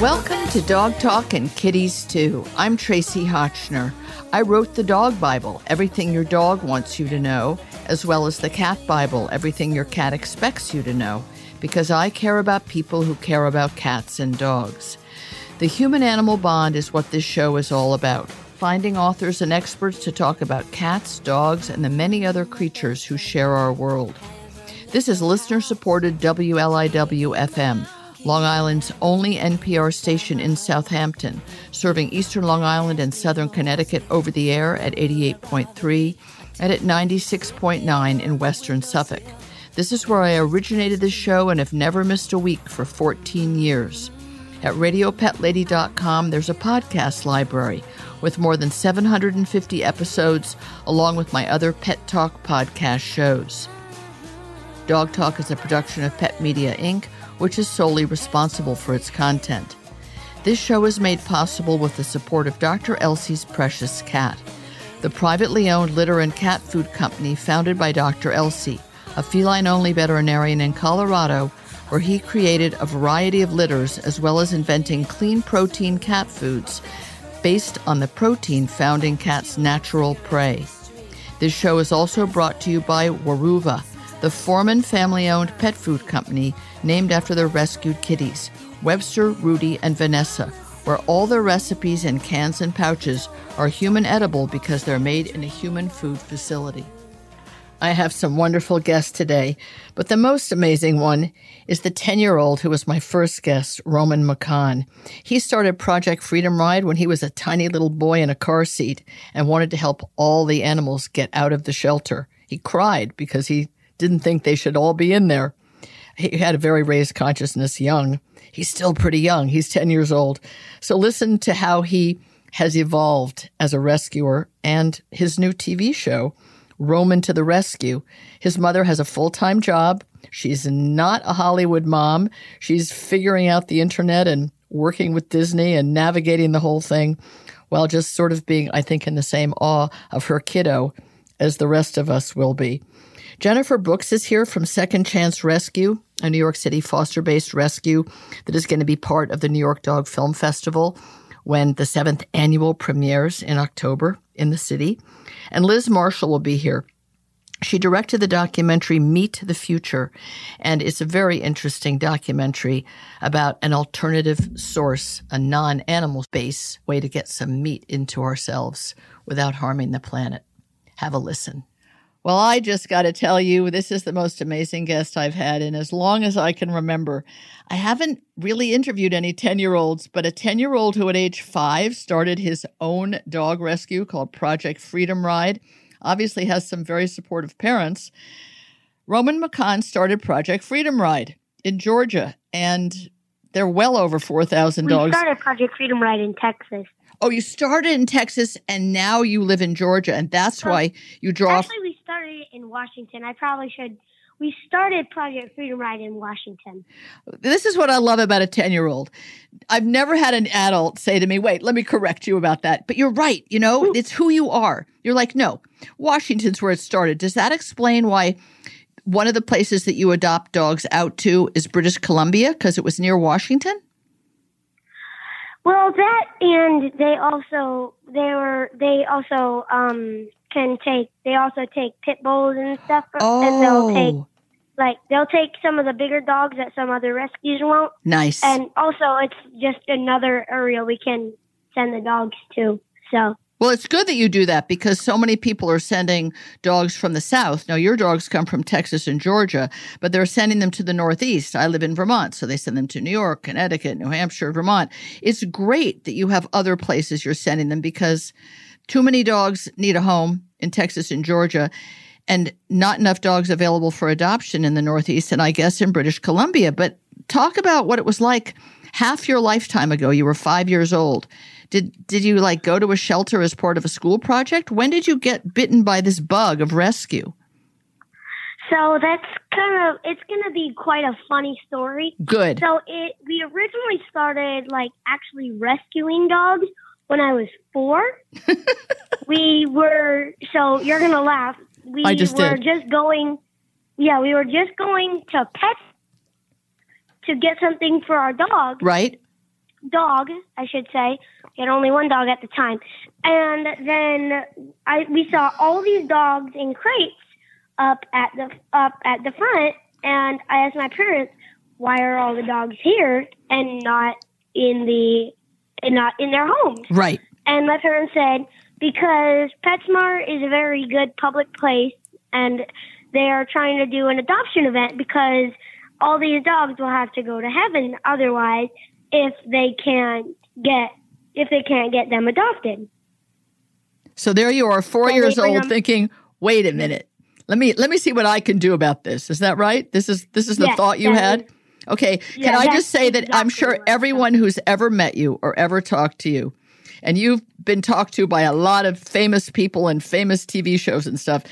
Welcome to Dog Talk and Kitties Too. I'm Tracie Hotchner. I wrote the Dog Bible, Everything Your Dog Wants You to Know, as well as the Cat Bible, Everything Your Cat Expects You to Know, because I care about people who care about cats and dogs. The human animal bond is what this show is all about finding authors and experts to talk about cats, dogs, and the many other creatures who share our world. This is listener supported WLIW FM, Long Island's only NPR station in Southampton, serving eastern Long Island and southern Connecticut over the air at 88.3 and at 96.9 in western Suffolk. This is where I originated the show and have never missed a week for 14 years. At radiopetlady.com, there's a podcast library with more than 750 episodes, along with my other Pet Talk podcast shows. Dog Talk is a production of Pet Media Inc., which is solely responsible for its content. This show is made possible with the support of Dr. Elsey's Precious Cat, the privately owned litter and cat food company founded by Dr. Elsie, a feline only veterinarian in Colorado, where he created a variety of litters as well as inventing clean protein cat foods based on the protein found in cats' natural prey. This show is also brought to you by Weruva, the Forman family owned pet food company named after their rescued kitties, Webster, Rudy, and Vanessa, where all their recipes in cans and pouches are human edible because they're made in a human food facility. I have some wonderful guests today, but the most amazing one is the 10 year old who was my first guest, Roman McConn. He started Project Freedom Ride when he was a tiny little boy in a car seat and wanted to help all the animals get out of the shelter. He cried because he didn't think they should all be in there. He had a very raised consciousness young. He's still pretty young. He's 10 years old. So listen to how he has evolved as a rescuer and his new TV show, Roman to the Rescue. His mother has a full time job. She's not a Hollywood mom. She's figuring out the internet and working with Disney and navigating the whole thing while just sort of being, I think, in the same awe of her kiddo as the rest of us will be. Jennifer Brooks is here from Second Chance Rescue, a New York City foster based rescue that is going to be part of the New York Dog Film Festival when the seventh annual premieres in October in the city. And Liz Marshall will be here. She directed the documentary Meat the Future, and it's a very interesting documentary about an alternative source, a non animal based way to get some meat into ourselves without harming the planet. Have a listen. Well, I just got to tell you, this is the most amazing guest I've had in as long as I can remember. I haven't really interviewed any 10 year olds, but a 10 year old who at age five started his own dog rescue called Project Freedom Ride obviously has some very supportive parents. Roman McConn started Project Freedom Ride in Georgia, and they're well over 4,000 dogs. We started Project Freedom Ride in Texas. Oh, you started in Texas and now you live in Georgia, and that's why you draw. Actually, we started in Washington. I probably should. We started Project Freedom Ride in Washington. this is what I love about a 10 year old. I've never had an adult say to me, wait, let me correct you about that. But you're right. You know, it's who you are. You're like, no, Washington's where it started. Does that explain why one of the places that you adopt dogs out to is British Columbia? Because it was near Washington? Well, that and they also they were they also um can take they also take pit bulls and stuff and they'll take Oh, like they'll take some of the bigger dogs that some other rescues won't nice. and also it's just another area we can send the dogs to so Well, it's good that you do that because so many people are sending dogs from the south. Now, your dogs come from Texas and Georgia, but they're sending them to the northeast. I live in Vermont, so they send them to New York, Connecticut, New Hampshire, Vermont. It's great that you have other places you're sending them because too many dogs need a home in Texas and Georgia and not enough dogs available for adoption in the northeast and I guess in British Columbia. But talk about what it was like half your lifetime ago. You were 5 years old. Did did you like go to a shelter as part of a school project? When did you get bitten by this bug of rescue? so that's kind of it's gonna be quite a funny story Good. So it we originally started like actually rescuing dogs when I was four. we were so you're gonna laugh. We I just were did. just going. Yeah, we were just going to pet to get something for our dog. Right? Dog, I should say. We had only one dog at the time, and then I we saw all these dogs in crates up at the up at the front, and I asked my parents, "Why are all the dogs here and not in the and not in their homes?" Right. And my parents said, because PetSmart is a very good public place and they are trying to do an adoption event because all these dogs will have to go to heaven otherwise if they can't get if they can't get them adopted. So there you are, four So years old, them- thinking, "Wait a minute, let me let me see what I can do about this." Is that right? This is this is the Yes, thought you had. is- Okay, can Yeah, I just say that I'm sure everyone who's ever met you or ever talked to you, and you've been talked to by a lot of famous people and famous TV shows and stuff.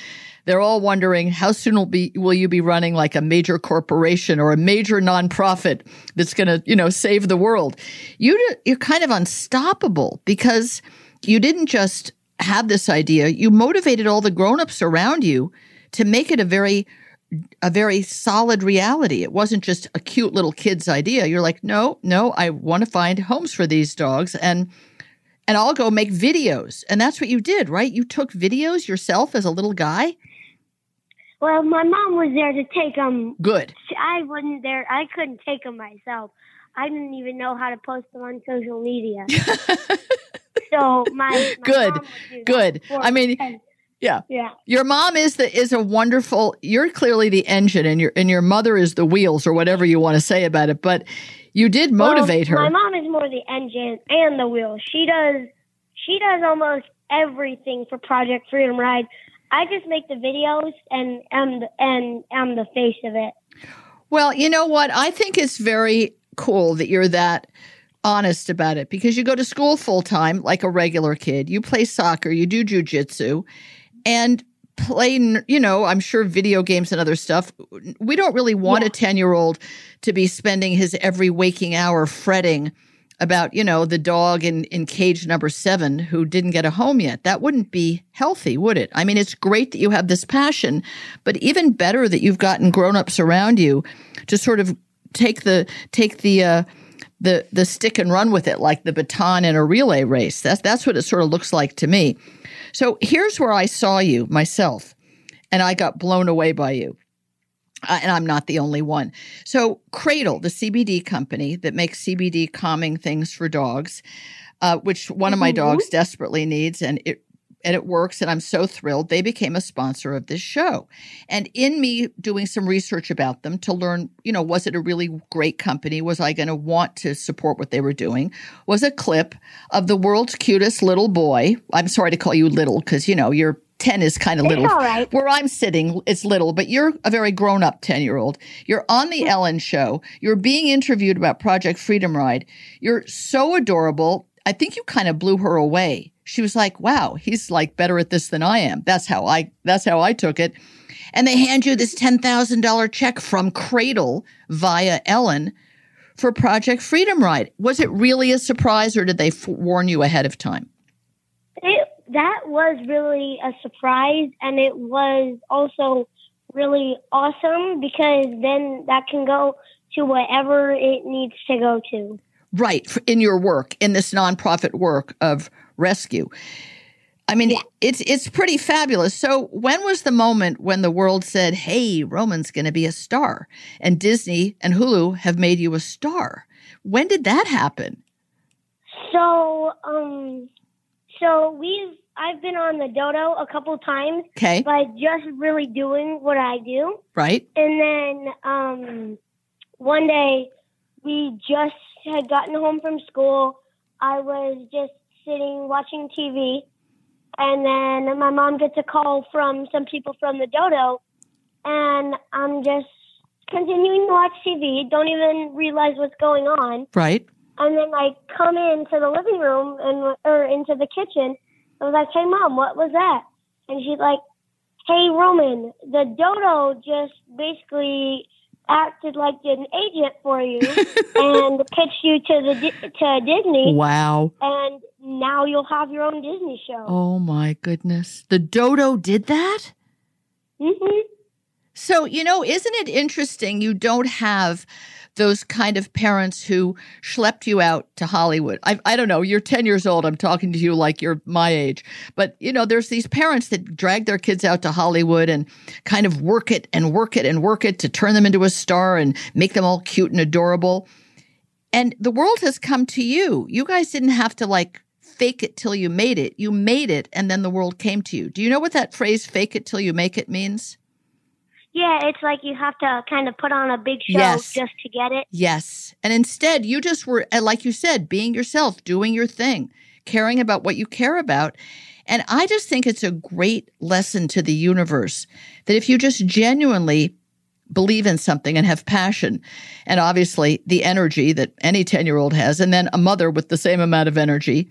They're all wondering how soon will be will you be running like a major corporation or a major nonprofit that's going to you know save the world. You you're kind of unstoppable because you didn't just have this idea. You motivated all the grown-ups around you to make it a very a very solid reality. It wasn't just a cute little kid's idea. You're like, no, no, I want to find homes for these dogs and and I'll go make videos. And that's what you did, right? You took videos yourself as a little guy? Well, my mom was there to take them. Good. I wasn't there. I couldn't take them myself. I didn't even know how to post them on social media. so my, my Good, mom would do good. I mean, And- yeah. yeah. Your mom is the is a wonderful you're clearly the engine and your and your mother is the wheels or whatever you want to say about it, but you did motivate Well, her. My mom is more the engine and the wheel. She does she does almost everything for Project Freedom Ride. I just make the videos and am the, and am the face of it. Well, you know what? I think it's very cool that you're that honest about it because you go to school full time like a regular kid. You play soccer, you do jujitsu, and play, you know, I'm sure video games and other stuff. We don't really want a 10 year old to be spending his every waking hour fretting about, you know, the dog in, in cage number seven who didn't get a home yet. That wouldn't be healthy, would it? I mean, it's great that you have this passion, but even better that you've gotten grown-ups around you to sort of take the take the uh the the stick and run with it like the baton in a relay race. That's that's what it sort of looks like to me. So here's where I saw you myself and I got blown away by you. Uh, and I'm not the only one. So, Cradle, the CBD company that makes CBD calming things for dogs, uh, which one of my Mhm. dogs desperately needs, and it and it works, and I'm so thrilled. They became a sponsor of this show, and in me doing some research about them to learn, you know, was it a really great company? Was I going to want to support what they were doing? Was a clip of the world's cutest little boy. I'm sorry to call you little because you know you're. 10 is kind of It's little. all right. Where I'm sitting, it's little, but you're a very grown up 10 year old. You're on the Ellen show. You're being interviewed about Project Freedom Ride. You're so adorable. I think you kind of blew her away. She was like, wow, he's like better at this than I am. That's how I, that's how I took it. And they hand you this $10,000 check from Cradle via Ellen for Project Freedom Ride. Was it really a surprise or did they f- warn you ahead of time? It, that was really a surprise, and it was also really awesome because then that can go to whatever it needs to go to. Right, in your work, in this nonprofit work of rescue. I mean, Yeah. it's it's pretty fabulous. So, when was the moment when the world said, "Hey, Roman's going to be a star," and Disney and Hulu have made you a star? When did that happen? So, um, so we've I've been on the Dodo a couple times Okay, by just really doing what I do, right, and then um, one day we just had gotten home from school. I was just sitting watching TV, and then my mom gets a call from some people from the Dodo, and I'm just continuing to watch TV. Don't even realize what's going on. right. And then I come into the living room and or into the kitchen. I was like, "Hey, mom, what was that?" And she's like, "Hey, Roman, the dodo just basically acted like an agent for you and pitched you to the to Disney, Wow. and now you'll have your own Disney show. Oh my goodness. The dodo did that? Mm-hmm. So, you know, isn't it interesting you don't have those kind of parents who schlepped you out to Hollywood? I, I don't know. You're 10 years old. I'm talking to you like you're my age. But, you know, there's these parents that drag their kids out to Hollywood and kind of work it and work it and work it to turn them into a star and make them all cute and adorable. And the world has come to you. You guys didn't have to like fake it till you made it. You made it and then the world came to you. Do you know what that phrase fake it till you make it means? Yeah, it's like you have to kind of put on a big show Yes. just to get it. Yes. And instead, you just were, like you said, being yourself, doing your thing, caring about what you care about. And I just think it's a great lesson to the universe that if you just genuinely believe in something and have passion, and obviously the energy that any 10 year old has, and then a mother with the same amount of energy,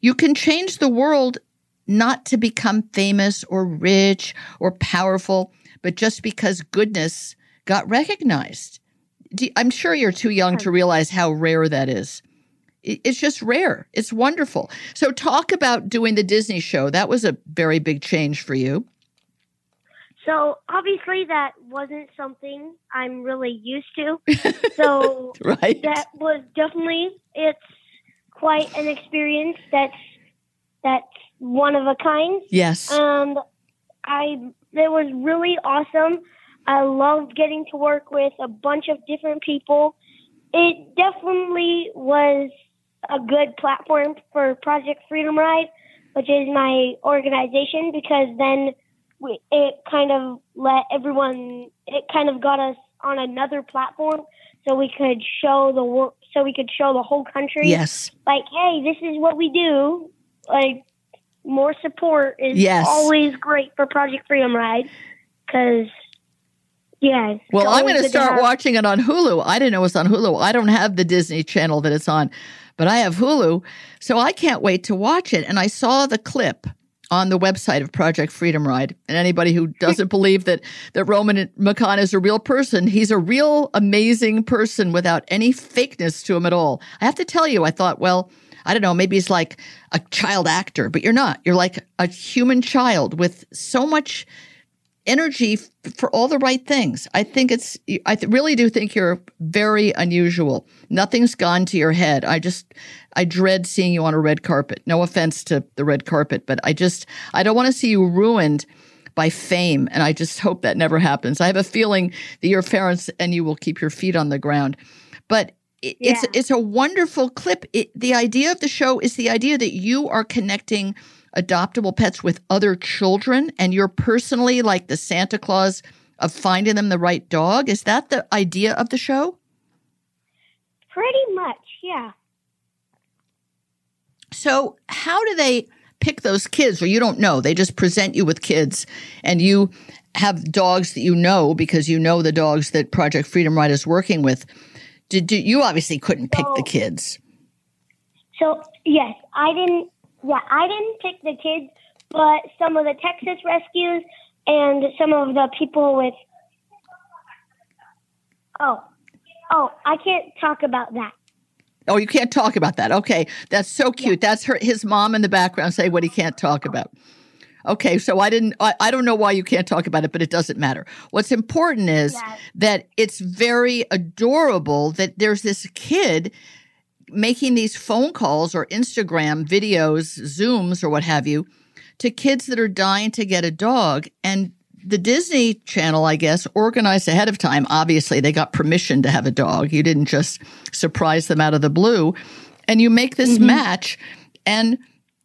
you can change the world not to become famous or rich or powerful, but just because goodness got recognized. I'm sure you're too young to realize how rare that is. It's just rare. It's wonderful. So, talk about doing the Disney show. That was a very big change for you. So obviously that wasn't something I'm really used to. so Right? that was definitely it's quite an experience that's that's one of a kind. Yes. And I it was really awesome. I loved getting to work with a bunch of different people. It definitely was a good platform for Project Freedom Ride, which is my organization, because then we, it kind of let everyone. It kind of got us on another platform, so we could show the wor- so we could show the whole country yes. like, hey, this is what we do. Like, more support is Yes. always great for Project Freedom Ride because, yeah. Well, I'm going to start have- watching it on Hulu. I didn't know it was on Hulu. I don't have the Disney channel that it's on, but I have Hulu. So I can't wait to watch it. And I saw the clip on the website of Project Freedom Ride. And anybody who doesn't believe that, that Roman McConn is a real person, he's a real amazing person without any fakeness to him at all. I have to tell you, I thought, well, I don't know, maybe he's like a child actor, but you're not. You're like a human child with so much energy f- for all the right things. I think it's, I th- really do think you're very unusual. Nothing's gone to your head. I just, I dread seeing you on a red carpet. No offense to the red carpet, but I just, I don't want to see you ruined by fame. And I just hope that never happens. I have a feeling that your parents and you will keep your feet on the ground. But it, it's, Yeah. it's a wonderful clip. It, the idea of the show is the idea that you are connecting adoptable pets with other children and you're personally like the Santa Claus of finding them the right dog. Is that the idea of the show? Pretty much, yeah. So, how do they pick those kids? Or you don't know. They just present you with kids and you have dogs that you know because you know the dogs that Project Freedom Ride is working with. Did, did you obviously couldn't pick the kids? So, yes, I didn't, yeah, I didn't pick the kids, but some of the Texas rescues and some of the people with, oh, oh, I can't talk about that. Oh, you can't talk about that. Okay, that's so cute. That's her, his mom in the background saying what he can't talk about. Okay, so I didn't. I, I don't know why you can't talk about it, but it doesn't matter. What's important is Yes. that it's very adorable that there's this kid making these phone calls or Instagram videos, Zooms, or what have you, to kids that are dying to get a dog. And the Disney Channel, I guess, organized ahead of time. Obviously, they got permission to have a dog. You didn't just surprise them out of the blue. And you make this mm-hmm. match, and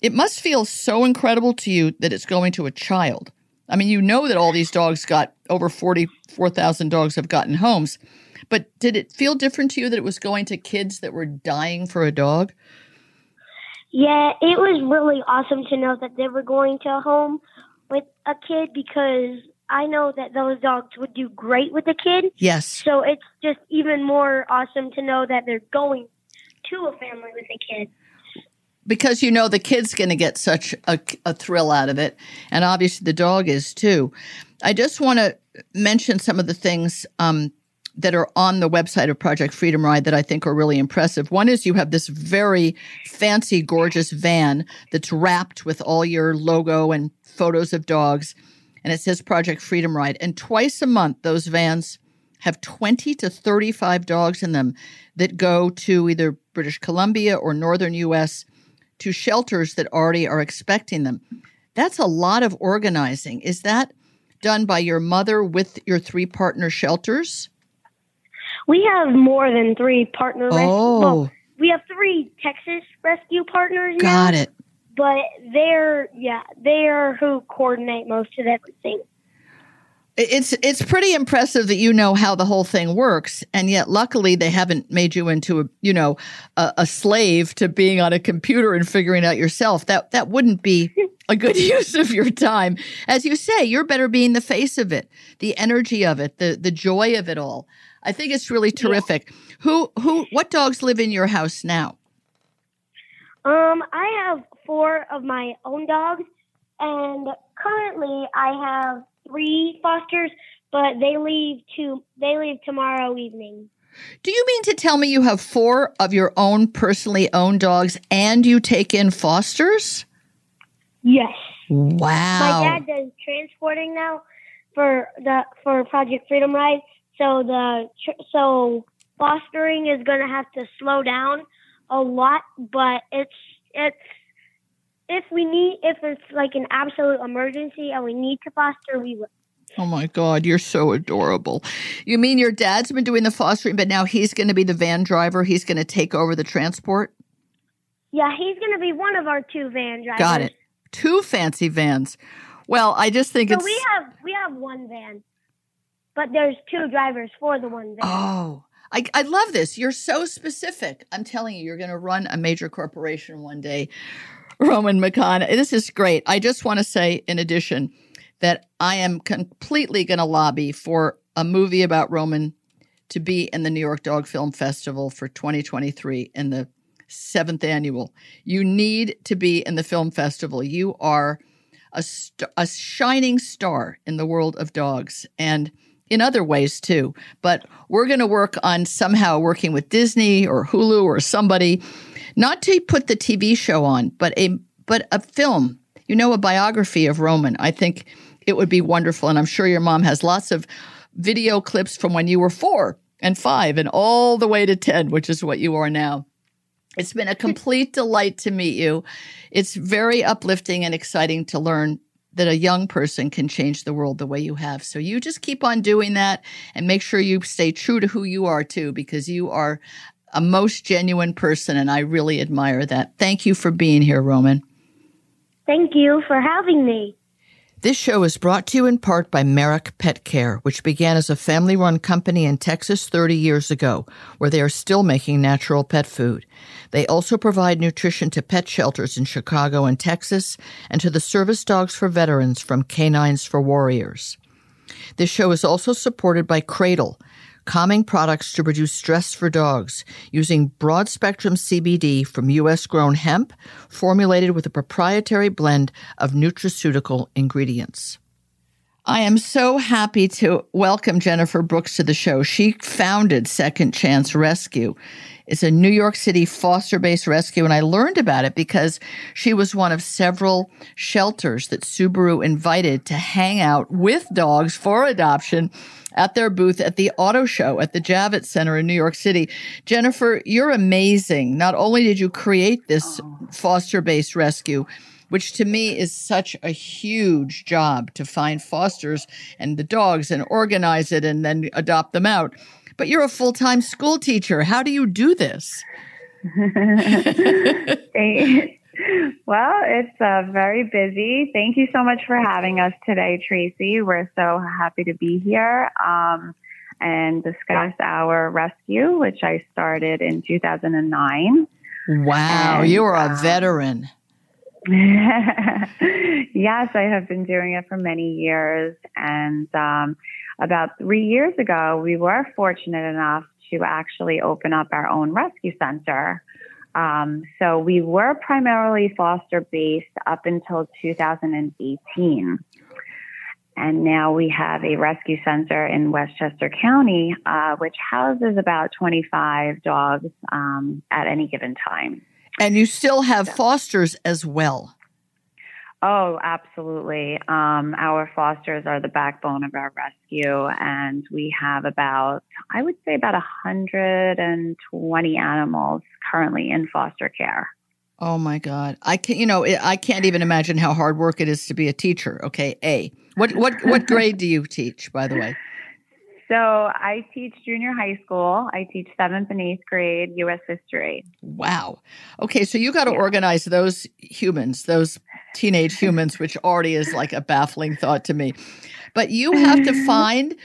it must feel so incredible to you that it's going to a child. I mean, you know that all these dogs got over 44,000 dogs have gotten homes. But did it feel different to you that it was going to kids that were dying for a dog? Yeah, it was really awesome to know that they were going to a home with a kid because I know that those dogs would do great with a kid. Yes. So it's just even more awesome to know that they're going to a family with a kid. Because you know the kid's going to get such a, a thrill out of it, and obviously the dog is too. I just want to mention some of the things um, that are on the website of Project Freedom Ride that I think are really impressive. One is you have this very fancy, gorgeous van that's wrapped with all your logo and photos of dogs, and it says Project Freedom Ride. And twice a month, those vans have 20 to 35 dogs in them that go to either British Columbia or northern US to shelters that already are expecting them. That's a lot of organizing. Is that done by your mother with your three partner shelters? We have more than three partner rescue. Oh. Well, we have three Texas rescue partners now, Got it. but they're yeah they're who coordinate most of everything. It's it's pretty impressive that you know how the whole thing works, and yet luckily they haven't made you into a you know a, a slave to being on a computer and figuring out yourself. That that wouldn't be a good use of your time. As you say, you're better being the face of it, the energy of it, the the joy of it all. I think it's really terrific. Who who what dogs live in your house now? Um, I have four of my own dogs, and currently I have three fosters, but they leave to they leave tomorrow evening. Do you mean to tell me you have four of your own personally owned dogs and you take in fosters? Yes, Wow. my dad does transporting now for the for Project Freedom Ride. So the so fostering is going to have to slow down a lot, but it's it's if we need if it's like an absolute emergency and we need to foster, we will. Oh my God, you're so adorable. You mean your dad's been doing the fostering, but now he's going to be the van driver? He's going to take over the transport? Yeah, he's going to be one of our two van drivers. Got it. Two fancy vans. Well, I just think So it's. we have we have one van, but there's two drivers for the one van. Oh, I, I love this. You're so specific. I'm telling you, you're going to run a major corporation one day, Roman McConn. This is great. I just want to say, in addition, that I am completely going to lobby for a movie about Roman to be in the New York Dog Film Festival for 2023 in the seventh annual. You need to be in the film festival. You are a, st- a shining star in the world of dogs and in other ways too. But we're going to work on somehow working with Disney or Hulu or somebody, not to put the TV show on, but a but a film. You know, a biography of Roman. I think it would be wonderful, and I'm sure your mom has lots of video clips from when you were four and five and all the way to ten, which is what you are now. It's been a complete delight to meet you. It's very uplifting and exciting to learn that a young person can change the world the way you have. So you just keep on doing that and make sure you stay true to who you are too, because you are a most genuine person. And I really admire that. Thank you for being here, Roman. Thank you for having me. This show is brought to you in part by Merrick Pet Care, which began as a family run company in Texas 30 years ago, where they are still making natural pet food. They also provide nutrition to pet shelters in Chicago and Texas and to the service dogs for veterans from K9s For Warriors. This show is also supported by Cradle, calming products to reduce stress for dogs using broad spectrum CBD from U.S. grown hemp formulated with a proprietary blend of nutraceutical ingredients. I am so happy to welcome Jennifer Brooks to the show. She founded Second Chance Rescue. It's a New York City foster based rescue, and I learned about it because she was one of several shelters that Subaru invited to hang out with dogs for adoption at their booth at the auto show at the Javits Center in New York City. Jennifer, you're amazing. Not only did you create this oh. foster based rescue, which to me is such a huge job to find fosters and the dogs and organize it and then adopt them out. But you're a full time school teacher. How do you do this? Thank- well, it's uh, very busy. Thank you so much for having us today, Tracie. We're so happy to be here um, and discuss our rescue, which I started in 2009. Wow, And, you are a um, veteran. yes, I have been doing it for many years. And um, about three years ago, we were fortunate enough to actually open up our own rescue center. Um, so we were primarily foster based up until 2018. And now we have a rescue center in Westchester County, uh, which houses about 25 dogs um, at any given time. And you still have fosters as well. Oh, absolutely. Um, our fosters are the backbone of our rescue, and we have about, I would say, about 120 animals currently in foster care. Oh my God! I can't, you know I can't even imagine how hard work it is to be a teacher. Okay, A. What what what grade do you teach, by the way? So I teach junior high school. I teach seventh and eighth grade U.S. history. Wow. Okay, so you got to yeah. organize those humans, those teenage humans, which already is like a baffling thought to me. But you have to find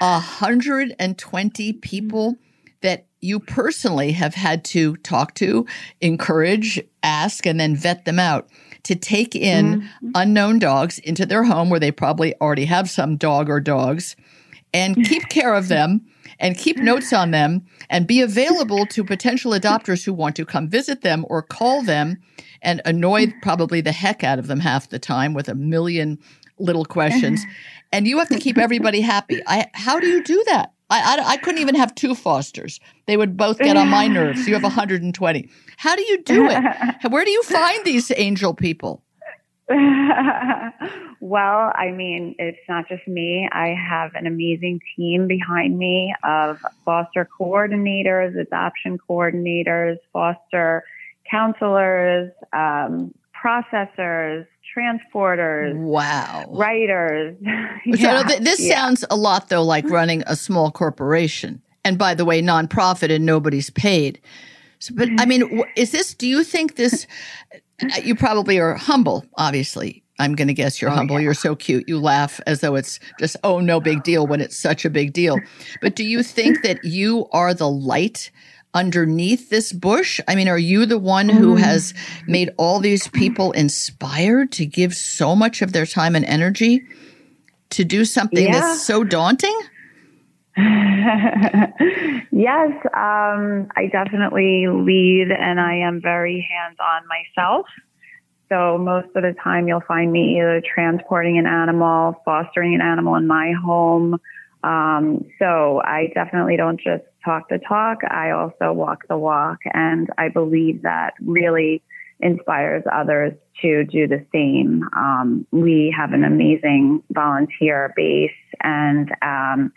a hundred and twenty people that you personally have had to talk to, encourage, ask, and then vet them out to take in mm-hmm. unknown dogs into their home where they probably already have some dog or dogs and keep care of them and keep notes on them and be available to potential adopters who want to come visit them or call them and annoy probably the heck out of them half the time with a million little questions. And you have to keep everybody happy. I, how do you do that? I, I, I, couldn't even have two Fosters. They would both get on my nerves. You have 120. How do you do it? Where do you find these angel people? well, I mean, it's not just me. I have an amazing team behind me of foster coordinators, adoption coordinators, foster counselors, um, processors, transporters, wow, writers. yeah. So th- this yeah. sounds a lot though like running a small corporation. And by the way, nonprofit and nobody's paid. So, but I mean, is this? Do you think this? Uh, you probably are humble, obviously. I'm going to guess you're oh, humble. Yeah. You're so cute. You laugh as though it's just, oh, no big deal when it's such a big deal. But do you think that you are the light underneath this bush? I mean, are you the one who mm. has made all these people inspired to give so much of their time and energy to do something yeah. that's so daunting? yes, um, I definitely lead and I am very hands on myself. So most of the time you'll find me either transporting an animal, fostering an animal in my home. Um, so I definitely don't just talk the talk. I also walk the walk. And I believe that really inspires others to do the same. Um, we have an amazing volunteer base and, um,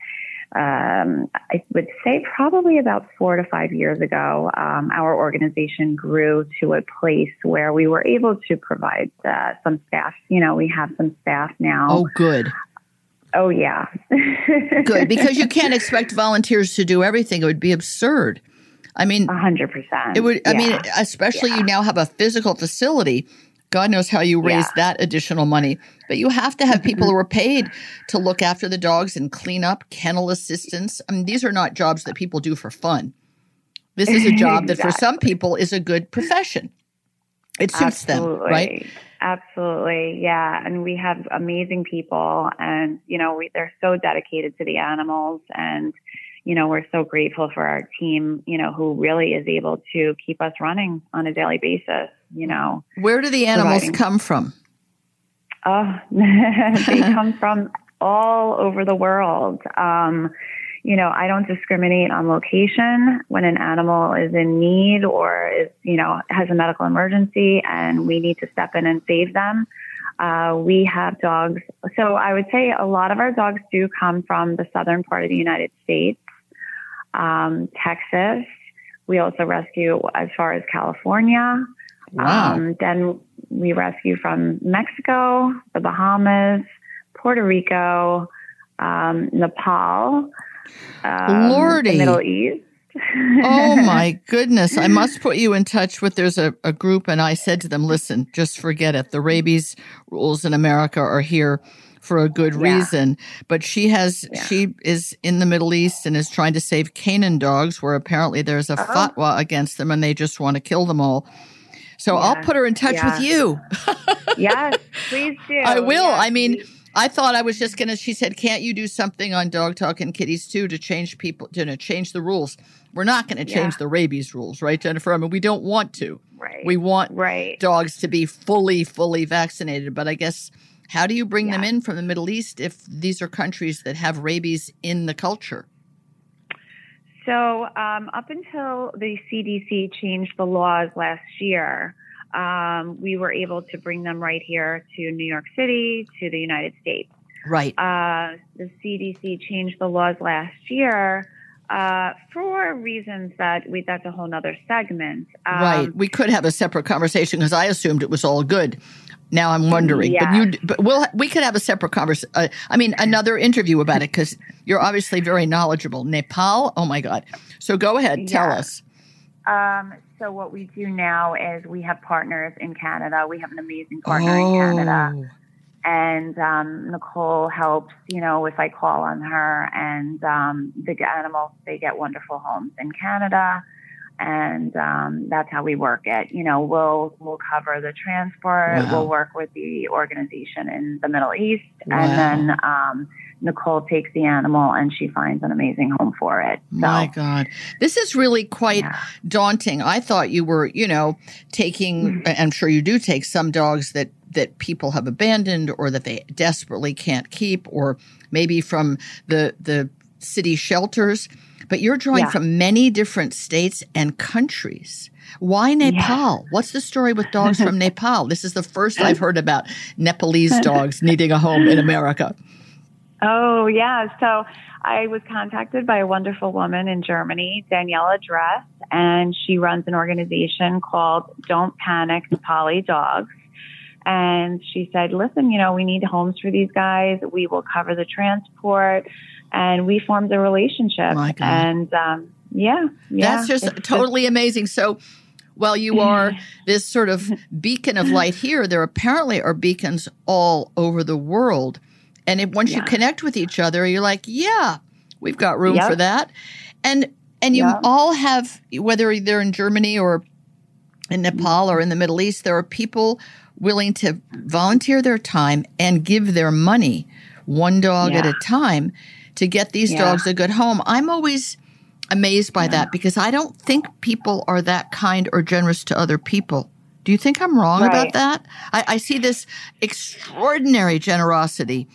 um, I would say probably about four to five years ago, um, our organization grew to a place where we were able to provide uh, some staff. You know, we have some staff now. Oh, good. Oh, yeah. Good, because you can't expect volunteers to do everything. It would be absurd. I mean, 100%. It would, I mean, especially yeah. you now have a physical facility. God knows how you raise yeah. that additional money. But you have to have people who are paid to look after the dogs and clean up, kennel assistants. I mean, these are not jobs that people do for fun. This is a job that for some people is a good profession. It suits Absolutely. them, right? Absolutely. Yeah. And we have amazing people and, you know, we, they're so dedicated to the animals and, you know, we're so grateful for our team, you know, who really is able to keep us running on a daily basis, you know. Where do the animals providing. come from? Oh, they come from all over the world. Um, you know, I don't discriminate on location when an animal is in need or is, you know, has a medical emergency and we need to step in and save them. Uh, we have dogs. So I would say a lot of our dogs do come from the southern part of the United States, um, Texas. We also rescue as far as California. Wow. Um, then we rescue from Mexico, the Bahamas, Puerto Rico, um, Nepal um, Lordy. Middle East. oh my goodness. I must put you in touch with there's a, a group and I said to them, listen, just forget it. The rabies rules in America are here for a good yeah. reason. But she has yeah. she is in the Middle East and is trying to save Canaan dogs where apparently there's a uh-huh. fatwa against them and they just want to kill them all. So yeah. I'll put her in touch with you. yes, please do. I will. Yes, I mean, please I thought I was just gonna. She said, "Can't you do something on Dog Talk and Kitties too to change people, to you know, change the rules?" We're not going to change yeah. the rabies rules, right, Jennifer? I mean, we don't want to. Right. We want right. dogs to be fully, fully vaccinated, but I guess How do you bring them in from the Middle East if these are countries that have rabies in the culture? So, um, up until the CDC changed the laws last year, um, we were able to bring them right here to New York City, to the United States. Right. Uh, the CDC changed the laws last year uh, for reasons that we, that's a whole nother segment. Um, right. We could have a separate conversation because I assumed it was all good. Now I'm wondering, but you, but we'll, we could have a separate conversation. Uh, I mean, another interview about it because you're obviously very knowledgeable. Nepal, oh my God! So go ahead, tell us. Um, so what we do now is we have partners in Canada. We have an amazing partner in Canada. Oh, and um, Nicole helps. You know, if I call on her, and um, the animals they get wonderful homes in Canada, and um, that's how we work it. You know, we'll we'll cover the transport. Wow. We'll work with the organization in the Middle East, Wow. and then um, Nicole takes the animal and she finds an amazing home for it. So, My God, this is really quite yeah. daunting. I thought you were, you know, taking. Mm-hmm. I'm sure you do take some dogs that that people have abandoned or that they desperately can't keep, or maybe from the the city shelters. But you're drawing Yeah. from many different states and countries. Why Nepal? What's the story with dogs from Nepal? This is the first I've heard about Nepalese dogs needing a home in America. Oh, yeah. So I was contacted by a wonderful woman in Germany, Daniela Dress, and she runs an organization called Don't Panic Nepali Dogs. And she said, listen, you know, we need homes for these guys. We will cover the transport. And we formed a relationship. My God. And um, yeah, yeah. That's just totally amazing. So, while you are this sort of beacon of light here, there apparently are beacons all over the world. And if, once you connect with each other, you're like, yeah, we've got room Yep. for that. And and you Yep. all have, whether they're in Germany or in Nepal or in the Middle East, there are people willing to volunteer their time and give their money, one dog at a time, to get these Yeah. dogs a good home. I'm always amazed by that because I don't think people are that kind or generous to other people. Do you think I'm wrong about that? I, I see this extraordinary generosity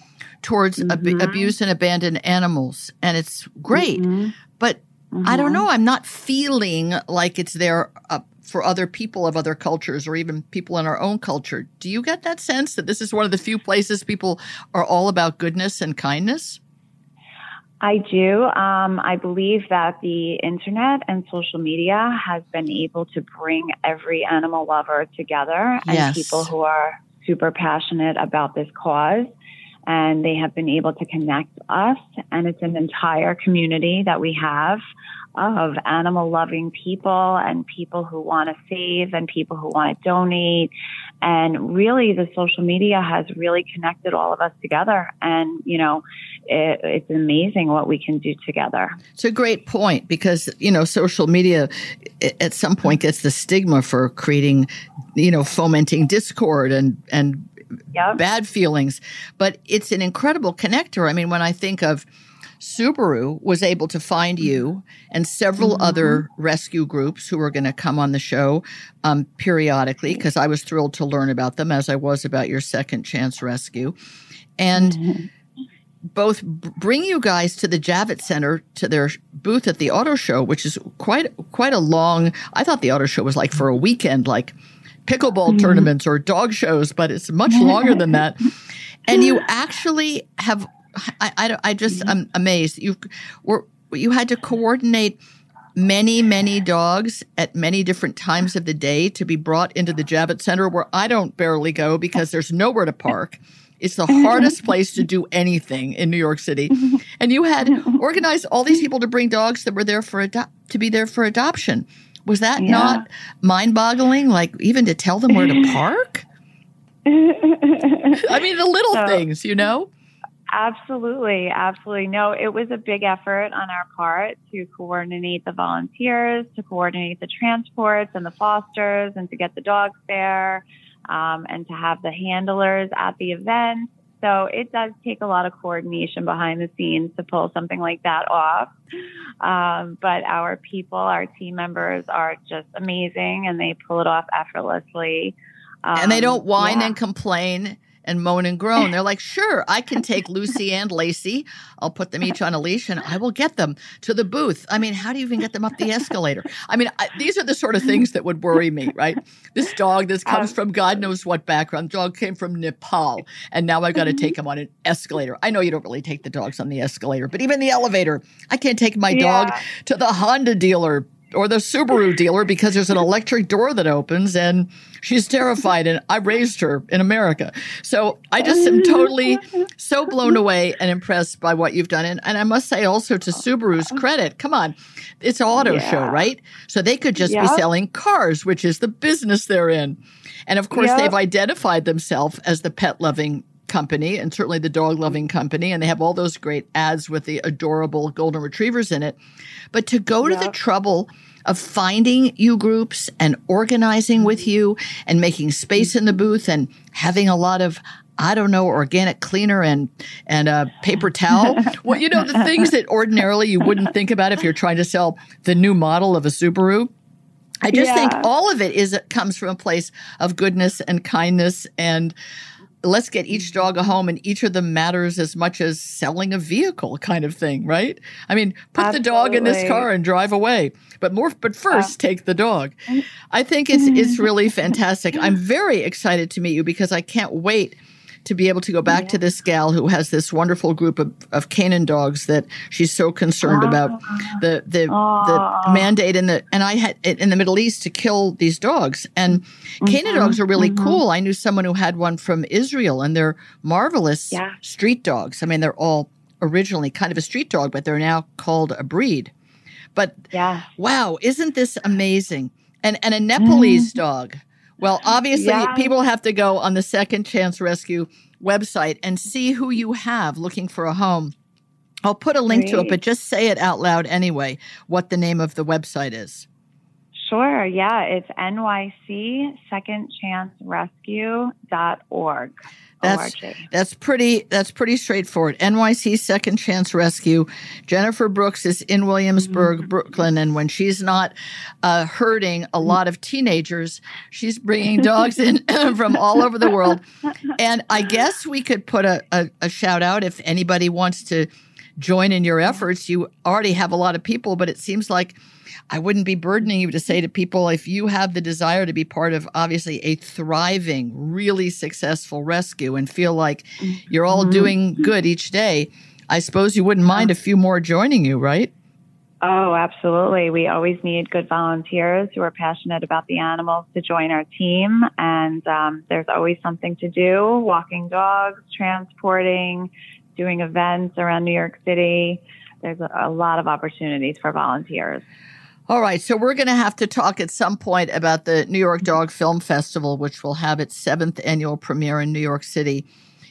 towards ab- Mhm. abuse and abandoned animals, and it's great. Mhm. But I don't Mhm. know. I'm not feeling like it's there uh, for other people of other cultures or even people in our own culture. Do you get that sense that this is one of the few places people are all about goodness and kindness? I do. Um, I believe that the internet and social media has been able to bring every animal lover together and Yes. people who are super passionate about this cause. And they have been able to connect us. And it's an entire community that we have of animal loving people and people who want to save and people who want to donate. And really, the social media has really connected all of us together. And, you know, it, it's amazing what we can do together. It's a great point because, you know, social media at some point gets the stigma for creating, you know, fomenting discord and, and Yep. bad feelings, but it's an incredible connector. I mean, when I think of Subaru was able to find you and several Mm-hmm. other rescue groups who are going to come on the show um, periodically because I was thrilled to learn about them as I was about your second chance rescue. And Mm-hmm. both bring you guys to the Javits Center to their booth at the auto show, which is quite quite a long. I thought the auto show was like for a weekend, like pickleball Mm-hmm. tournaments or dog shows, but it's much longer than that. And you actually have. I, I, I just Mm-hmm. am amazed. You were you had to coordinate many many dogs at many different times of the day to be brought into the Javits Center, where I don't barely go because there's nowhere to park. It's the hardest place to do anything in New York City. And you had organized all these people to bring dogs that were there for ado- to be there for adoption. Was that Yeah. not mind-boggling like even to tell them where to park? I mean the little So- things, you know? Absolutely, absolutely. No, it was a big effort on our part to coordinate the volunteers, to coordinate the transports and the fosters, and to get the dogs there, um, and to have the handlers at the event. So it does take a lot of coordination behind the scenes to pull something like that off. Um, but our people, our team members are just amazing and they pull it off effortlessly. Um, and they don't whine yeah. and complain and moan and groan. They're like, sure, I can take Lucy and Lacey. I'll put them each on a leash and I will get them to the booth. I mean, how do you even get them up the escalator? I mean, I, these are the sort of things that would worry me, right? This dog, this um, comes from God knows what background. Dog came from Nepal, and now I've got to take mm-hmm. him on an escalator. I know you don't really take the dogs on the escalator, but even the elevator, I can't take my dog to the Honda dealer or the Subaru dealer because there's an electric door that opens and she's terrified and I raised her in America. So I just am totally so blown away and impressed by what you've done. And, and I must say also to Subaru's credit, come on, it's an auto show, right? So they could just be selling cars, which is the business they're in. And of course, Yep. they've identified themselves as the pet loving company and certainly the dog loving company. And they have all those great ads with the adorable golden retrievers in it. But to go to the trouble of finding you groups and organizing with you and making space in the booth and having a lot of I don't know, organic cleaner and and uh, paper towel. well, you know the things that ordinarily you wouldn't think about if you're trying to sell the new model of a Subaru. I just think all of it is comes from a place of goodness and kindness and let's get each mm-hmm. dog a home and each of them matters as much as selling a vehicle kind of thing, right? I mean, put the dog in this car and drive away. But more but first take the dog. I think it's it's really fantastic. I'm very excited to meet you because I can't wait to be able to go back to this gal who has this wonderful group of, of Canaan dogs that she's so concerned about the the, the mandate in the and I had in the Middle East to kill these dogs and Canaan mm-hmm. dogs are really mm-hmm. cool. I knew someone who had one from Israel and they're marvelous Yeah. street dogs. I mean they're all originally kind of a street dog but they're now called a breed. But Yeah. wow, isn't this amazing? And and a Nepalese mm-hmm. dog. Well, obviously, Yeah. people have to go on the Second Chance Rescue website and see who you have looking for a home. I'll put a link to it, but just say it out loud anyway, what the name of the website is. Sure. Yeah. It's NYC Second Chance Rescue.org. That's that's pretty that's pretty straightforward. NYC Second Chance Rescue. Jennifer Brooks is in Williamsburg, Brooklyn, and when she's not uh, hurting a lot of teenagers, she's bringing dogs in from all over the world. And I guess we could put a, a, a shout out if anybody wants to join in your efforts. You already have a lot of people, but it seems like I wouldn't be burdening you to say to people if you have the desire to be part of obviously a thriving, really successful rescue and feel like you're all doing good each day. I suppose you wouldn't mind a few more joining you, right? Oh, absolutely. We always need good volunteers who are passionate about the animals to join our team. And um, there's always something to do walking dogs, transporting, doing events around New York City. There's a, a lot of opportunities for volunteers. All right, so we're going to have to talk at some point about the New York mm-hmm. Dog Film Festival, which will have its seventh annual premiere in New York City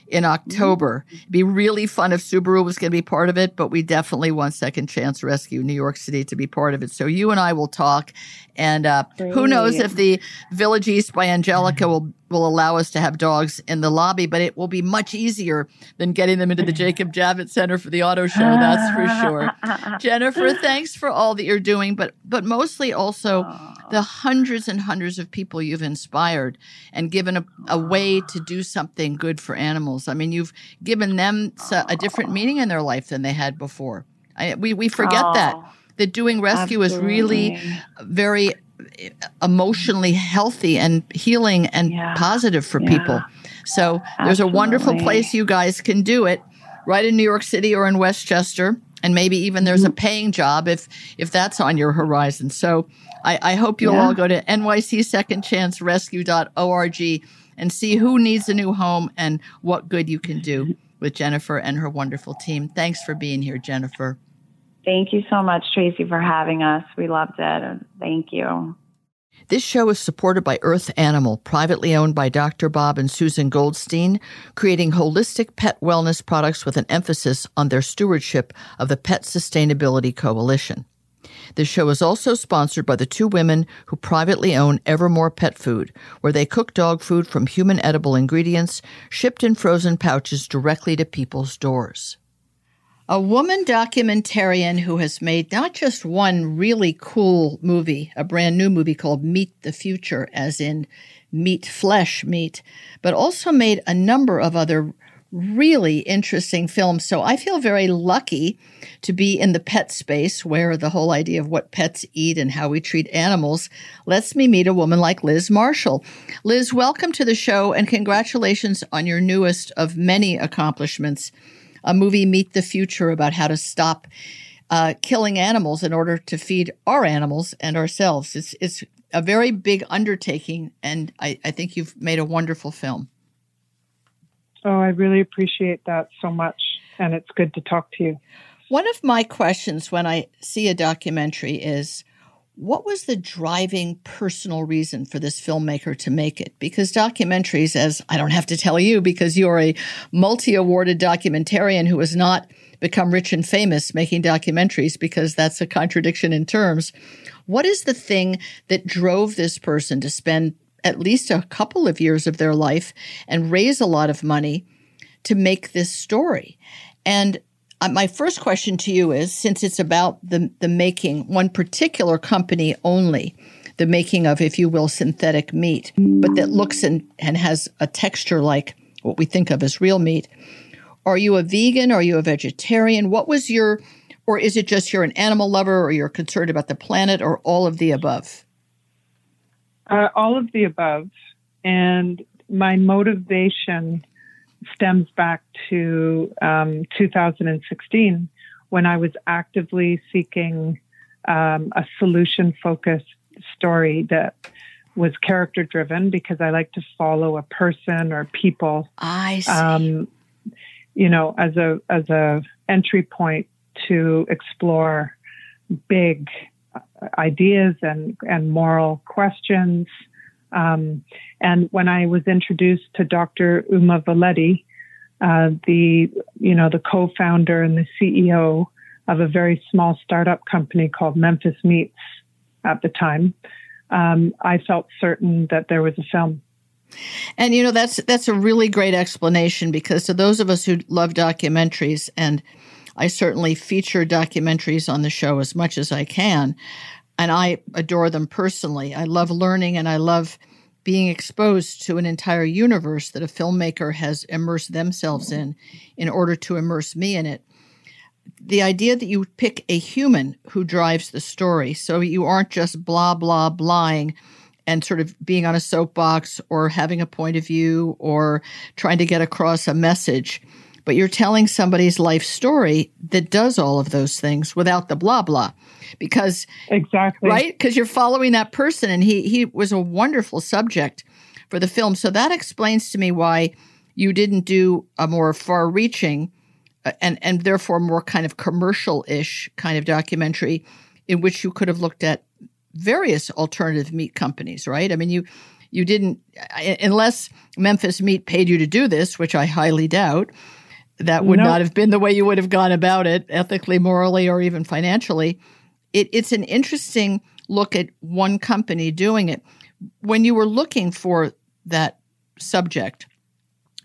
in October. It'd be really fun if Subaru was going to be part of it, but we definitely want Second Chance Rescue New York City to be part of it. So you and I will talk, and uh, who knows if the Village East by Angelika mm-hmm. will will allow us to have dogs in the lobby, but it will be much easier than getting them into the Jacob Javits Center for the auto show. That's for sure. Jennifer, thanks for all that you're doing, but but mostly also the hundreds and hundreds of people you've inspired and given a, a way to do something good for animals. I mean, you've given them a different meaning in their life than they had before. I, we we forget that Oh, that doing rescue is really very emotionally healthy and healing and Yeah. positive for Yeah. people. So there's a wonderful place you guys can do it right in New York City or in Westchester. And maybe even there's Mm-hmm. a paying job if if that's on your horizon. So I, I hope you'll Yeah. all go to nycsecondchancerescue.org and see who needs a new home and what good you can do with Jennifer and her wonderful team. Thanks for being here, Jennifer. Thank you so much, Tracie, for having us. We loved it. Thank you. This show is supported by Earth Animal, privately owned by Dr. Bob and Susan Goldstein, creating holistic pet wellness products with an emphasis on their stewardship of the Pet Sustainability Coalition. This show is also sponsored by the two women who privately own Evermore Pet Food, where they cook dog food from human edible ingredients shipped in frozen pouches directly to people's doors. A woman documentarian who has made not just one really cool movie, a brand new movie called Meat the Future, as in Meat Flesh Meat, but also made a number of other really interesting films. So I feel very lucky to be in the pet space where the whole idea of what pets eat and how we treat animals lets me meet a woman like Liz Marshall. Liz, welcome to the show and congratulations on your newest of many accomplishments, a movie Meat the Future about how to stop uh, killing animals in order to feed our animals and ourselves. It's, it's a very big undertaking, and I, I think you've made a wonderful film. Oh, I really appreciate that so much. And it's good to talk to you. One of my questions when I see a documentary is what was the driving personal reason for this filmmaker to make it? Because documentaries, as I don't have to tell you, because you're a multi awarded documentarian who has not become rich and famous making documentaries, because that's a contradiction in terms. What is the thing that drove this person to spend at least a couple of years of their life and raise a lot of money to make this story. And uh, my first question to you is since it's about the, the making, one particular company only, the making of, if you will, synthetic meat, but that looks and, and has a texture like what we think of as real meat. Are you a vegan? Are you a vegetarian? What was your, or is it just you're an animal lover or you're concerned about the planet or all of the above? Uh, all of the above. And my motivation stems back to um, 2016 when I was actively seeking um, a solution focused story that was character driven because I like to follow a person or people. I see. Um, you know, as a as a entry point to explore big ideas and, and moral questions. Um, and when I was introduced to Dr. Uma Valeti, uh, the you know the co-founder and the CEO of a very small startup company called Memphis Meats at the time, um, I felt certain that there was a film. And you know that's that's a really great explanation because to those of us who love documentaries and I certainly feature documentaries on the show as much as I can, and I adore them personally. I love learning and I love being exposed to an entire universe that a filmmaker has immersed themselves in in order to immerse me in it. The idea that you pick a human who drives the story, so you aren't just blah, blah, blahing and sort of being on a soapbox or having a point of view or trying to get across a message but you're telling somebody's life story that does all of those things without the blah blah. Because exactly. right? Because you're following that person and he he was a wonderful subject for the film. So that explains to me why you didn't do a more far reaching uh, and and therefore more kind of commercial ish kind of documentary in which you could have looked at various alternative meat companies right? I mean you you didn't unless memphis meat paid you to do this which i highly doubt that would not have been the way you would have gone about it ethically, morally, or even financially. It, it's an interesting look at one company doing it. When you were looking for that subject,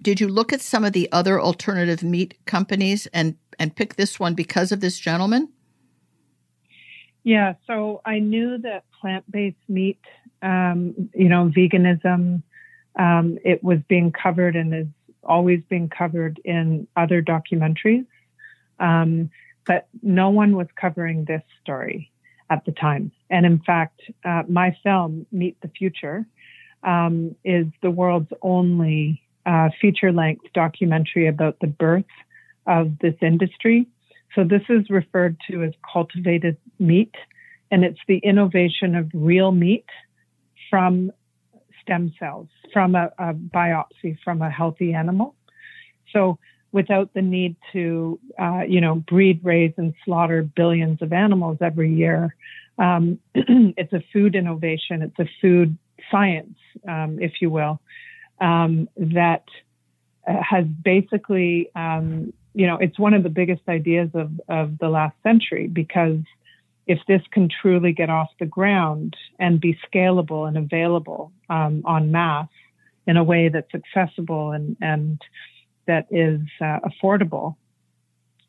did you look at some of the other alternative meat companies and, and pick this one because of this gentleman? Yeah, so I knew that plant based meat, um, you know, veganism, um, it was being covered and is always been covered in other documentaries, um, but no one was covering this story at the time. And in fact, uh, my film, Meat the Future, um, is the world's only uh, feature length documentary about the birth of this industry. So this is referred to as cultivated meat, and it's the innovation of real meat from stem cells from a, a biopsy from a healthy animal. So without the need to, uh, you know, breed, raise, and slaughter billions of animals every year. Um, it's a food innovation. It's a food science, um, if you will, um, that uh, has basically, um, you know, it's one of the biggest ideas of, of the last century because if this can truly get off the ground and be scalable and available um, en masse in a way that's accessible and, and that is uh, affordable,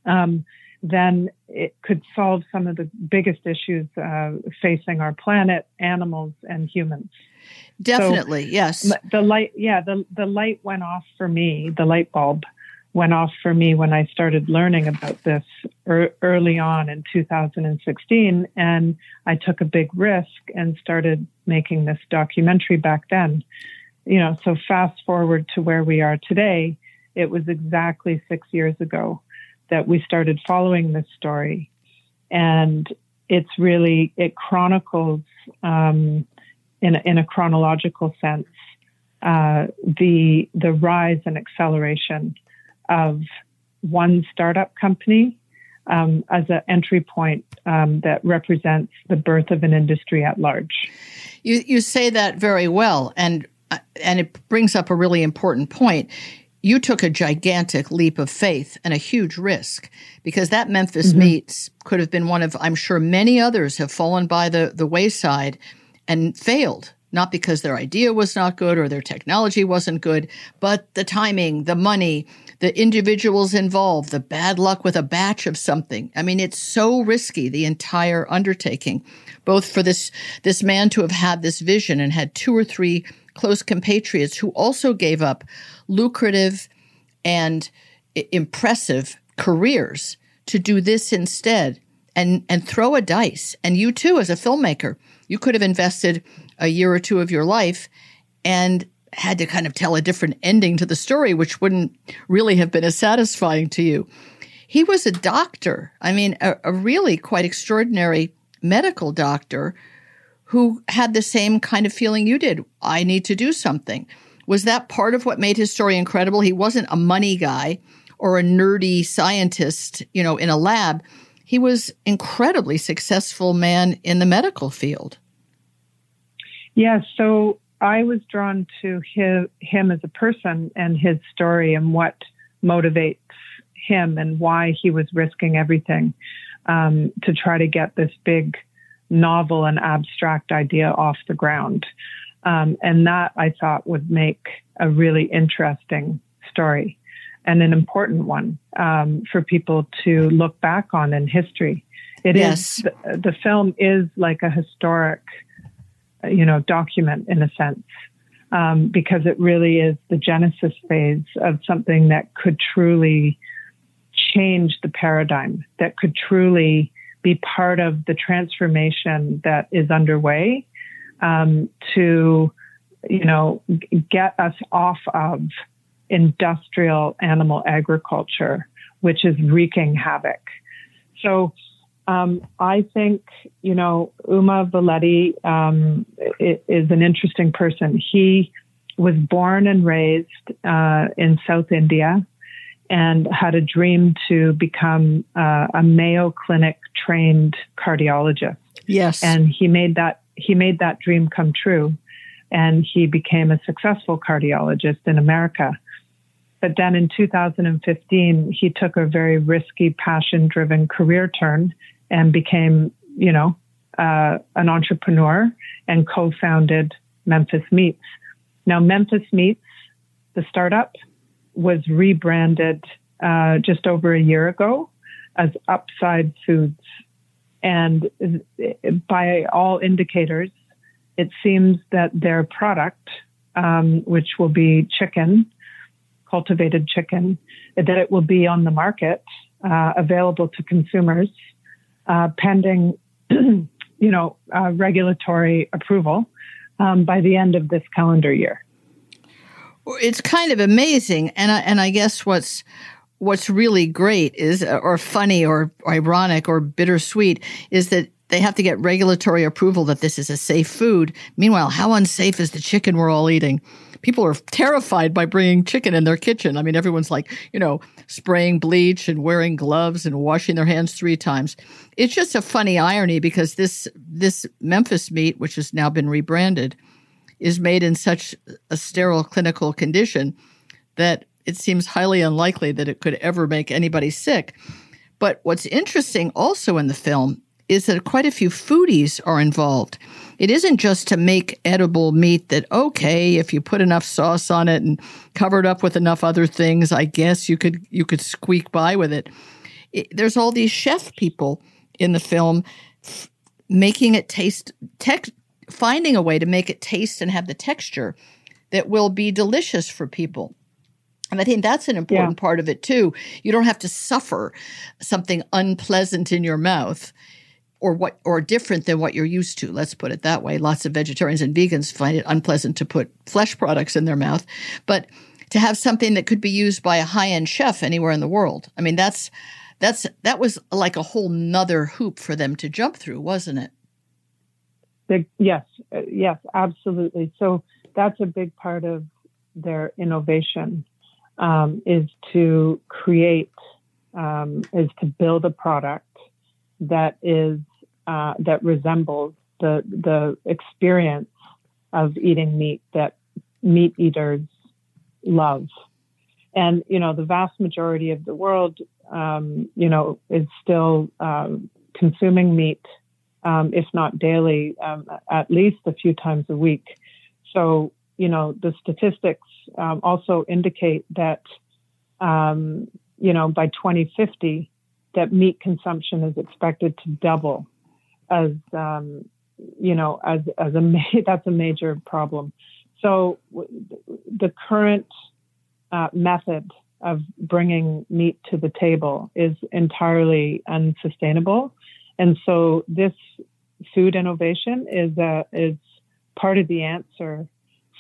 um, then it could solve some of the biggest issues uh, facing our planet, animals, and humans. Definitely, so yes. The light, yeah, the the light went off for me. The light bulb went off for me when I started learning about this er- early on in 2016, and I took a big risk and started making this documentary back then. You know, so fast forward to where we are today, it was exactly six years ago that we started following this story, and it's really it chronicles um, in a, in a chronological sense uh, the the rise and acceleration of one startup company um, as an entry point um, that represents the birth of an industry at large. You you say that very well, and uh, and it brings up a really important point. You took a gigantic leap of faith and a huge risk because that Memphis mm-hmm. Meats could have been one of, I'm sure, many others have fallen by the, the wayside and failed not because their idea was not good or their technology wasn't good, but the timing, the money, the individuals involved, the bad luck with a batch of something. I mean, it's so risky, the entire undertaking, both for this, this man to have had this vision and had two or three close compatriots who also gave up lucrative and impressive careers to do this instead and, and throw a dice. And you too, as a filmmaker, you could have invested a year or two of your life and had to kind of tell a different ending to the story, which wouldn't really have been as satisfying to you. He was a doctor. I mean, a, a really quite extraordinary medical doctor who had the same kind of feeling you did. I need to do something. Was that part of what made his story incredible? He wasn't a money guy or a nerdy scientist, you know, in a lab. He was incredibly successful man in the medical field. Yes. Yeah, so I was drawn to his, him as a person and his story and what motivates him and why he was risking everything um, to try to get this big novel and abstract idea off the ground. Um, and that I thought would make a really interesting story and an important one um, for people to look back on in history. It yes. is the, the film is like a historic you know, document in a sense, um, because it really is the genesis phase of something that could truly change the paradigm, that could truly be part of the transformation that is underway um, to, you know, get us off of industrial animal agriculture, which is wreaking havoc. So um, I think, you know, Uma Valeti um, is an interesting person. He was born and raised uh, in South India and had a dream to become uh, a Mayo Clinic trained cardiologist. Yes. And he made that he made that dream come true and he became a successful cardiologist in America. But then in 2015, he took a very risky, passion driven career turn and became, you know, uh, an entrepreneur and co-founded Memphis Meats. Now, Memphis Meats, the startup, was rebranded uh, just over a year ago as Upside Foods. And by all indicators, it seems that their product, um, which will be chicken, cultivated chicken, that it will be on the market, uh, available to consumers uh, pending, you know, uh, regulatory approval um, by the end of this calendar year. It's kind of amazing, and I, and I guess what's what's really great is, or funny, or ironic, or bittersweet, is that they have to get regulatory approval that this is a safe food. Meanwhile, how unsafe is the chicken we're all eating? people are terrified by bringing chicken in their kitchen. I mean, everyone's like, you know, spraying bleach and wearing gloves and washing their hands three times. It's just a funny irony because this this Memphis meat, which has now been rebranded, is made in such a sterile clinical condition that it seems highly unlikely that it could ever make anybody sick. But what's interesting also in the film is that quite a few foodies are involved. It isn't just to make edible meat that, okay, if you put enough sauce on it and cover it up with enough other things, I guess you could, you could squeak by with it. it, there's all these chef people in the film f- making it taste, tech, finding a way to make it taste and have the texture that will be delicious for people. And I think that's an important yeah. part of it too. You don't have to suffer something unpleasant in your mouth or what or different than what you're used to. Let's put it that way. Lots of vegetarians and vegans find it unpleasant to put flesh products in their mouth, but to have something that could be used by a high-end chef anywhere in the world. I mean, that's that's that was like a whole nother hoop for them to jump through, wasn't it? The, yes, uh, yes, absolutely. So that's a big part of their innovation um, is to create, um, is to build a product that is uh, that resembles the the experience of eating meat that meat eaters love. And you know, the vast majority of the world, um, you know, is still uh, consuming meat, um, if not daily, um, at least a few times a week. So you know, the statistics um, also indicate that, um, you know, by 2050, that meat consumption is expected to double as, um, you know, as, as a, ma- that's a major problem. So the current uh, method of bringing meat to the table is entirely unsustainable. And so this food innovation is, a, is part of the answer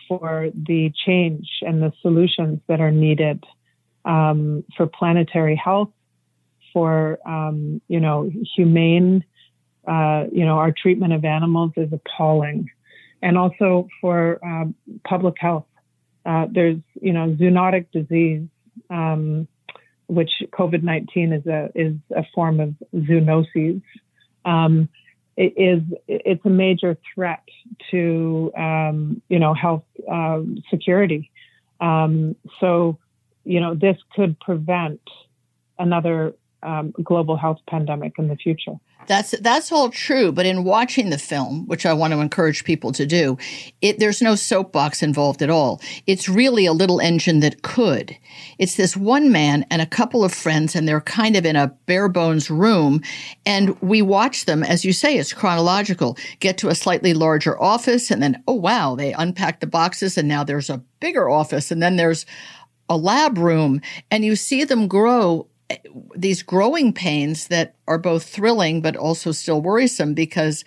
for the change and the solutions that are needed um, for planetary health, for um, you know humane. Uh, you know our treatment of animals is appalling, and also for um, public health. Uh, there's you know zoonotic disease, um, which COVID nineteen is a is a form of zoonoses. Um, it is it's a major threat to um, you know health uh, security. Um, so you know this could prevent another global health pandemic in the future. That's that's all true, but in watching the film, which I want to encourage people to do, it, there's no soapbox involved at all. It's really a little engine that could. It's this one man and a couple of friends, and they're kind of in a bare bones room, and we watch them, as you say, it's chronological. Get to a slightly larger office, and then oh wow, they unpack the boxes, and now there's a bigger office, and then there's a lab room, and you see them grow these growing pains that are both thrilling but also still worrisome because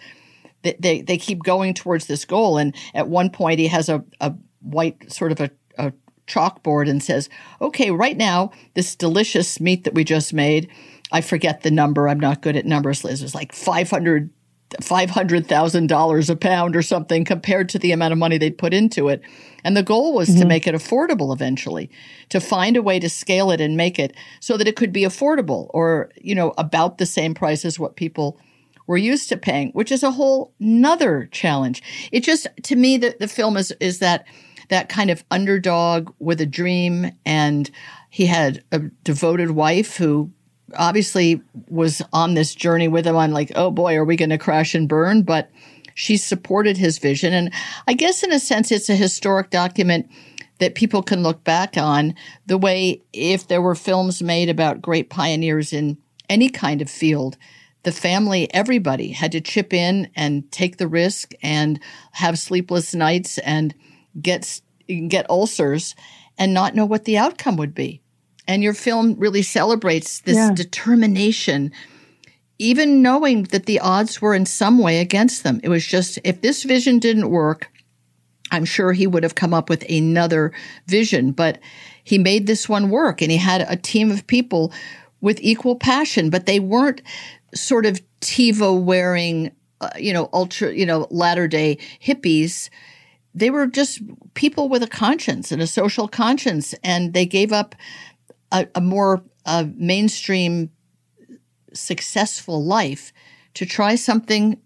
they, they, they keep going towards this goal. And at one point, he has a, a white sort of a, a chalkboard and says, okay, right now, this delicious meat that we just made, I forget the number. I'm not good at numbers, Liz. It's like 500 $500,000 a pound or something compared to the amount of money they'd put into it. And the goal was mm-hmm. to make it affordable eventually, to find a way to scale it and make it so that it could be affordable or, you know, about the same price as what people were used to paying, which is a whole nother challenge. It just, to me, the, the film is, is that, that kind of underdog with a dream. And he had a devoted wife who obviously was on this journey with him on like, oh boy, are we going to crash and burn? But she supported his vision. And I guess in a sense, it's a historic document that people can look back on the way if there were films made about great pioneers in any kind of field, the family, everybody had to chip in and take the risk and have sleepless nights and get, get ulcers and not know what the outcome would be. And your film really celebrates this yeah. determination, even knowing that the odds were in some way against them. It was just, if this vision didn't work, I'm sure he would have come up with another vision, but he made this one work and he had a team of people with equal passion, but they weren't sort of tie-dye wearing, uh, you know, ultra, you know, latter day hippies. They were just people with a conscience and a social conscience, and they gave up a, a more mainstream successful life to try something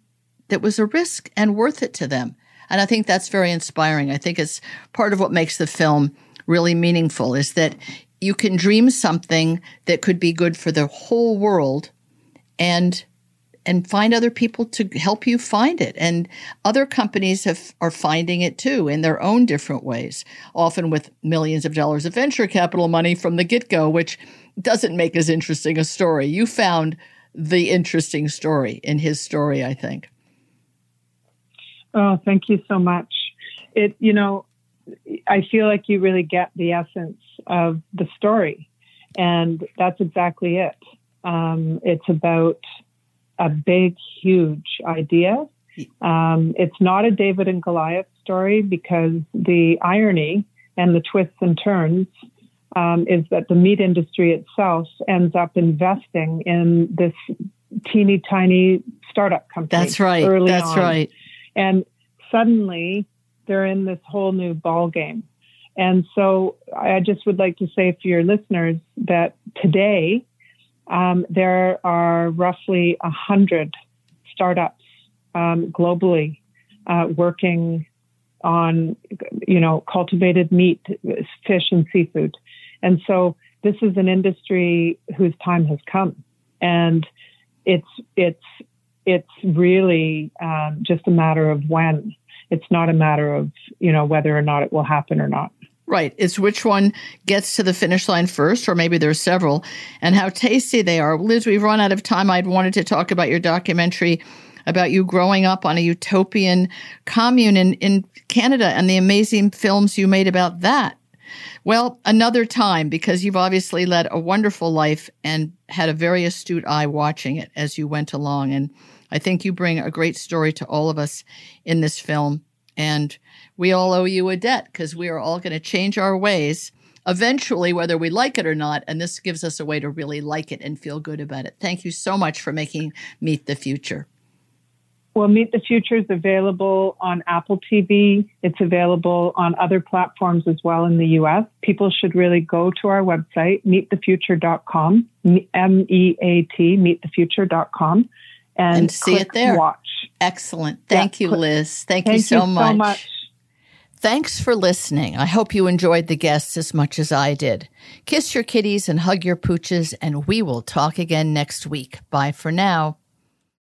that was a risk and worth it to them. And I think that's very inspiring. I think it's part of what makes the film really meaningful is that you can dream something that could be good for the whole world and and find other people to help you find it. And other companies have, are finding it too in their own different ways, often with millions of dollars of venture capital money from the get go, which doesn't make as interesting a story. You found the interesting story in his story, I think. Oh, thank you so much. It, you know, I feel like you really get the essence of the story, and that's exactly it. Um, it's about a big, huge idea. Um, it's not a David and Goliath story because the irony and the twists and turns um, is that the meat industry itself ends up investing in this teeny tiny startup company. That's right. That's on. right. And suddenly they're in this whole new ball game. And so I just would like to say for your listeners that today um, there are roughly a hundred startups um, globally uh, working on, you know, cultivated meat, fish, and seafood. And so this is an industry whose time has come, and it's it's it's really um, just a matter of when. It's not a matter of you know whether or not it will happen or not. Right. It's which one gets to the finish line first, or maybe there's several, and how tasty they are. Liz, we've run out of time. I'd wanted to talk about your documentary about you growing up on a utopian commune in, in Canada and the amazing films you made about that. Well, another time because you've obviously led a wonderful life and had a very astute eye watching it as you went along. And I think you bring a great story to all of us in this film. And we all owe you a debt because we are all going to change our ways eventually, whether we like it or not. And this gives us a way to really like it and feel good about it. Thank you so much for making Meat the Future. Well, Meat the Future is available on Apple TV. It's available on other platforms as well in the US. People should really go to our website, meatthefuture.com, M E A T, meatthefuture.com, and, and see it there. Watch. Excellent. Thank yeah, you, Liz. Thank, thank you, so, you much. so much. Thanks for listening. I hope you enjoyed the guests as much as I did. Kiss your kitties and hug your pooches, and we will talk again next week. Bye for now.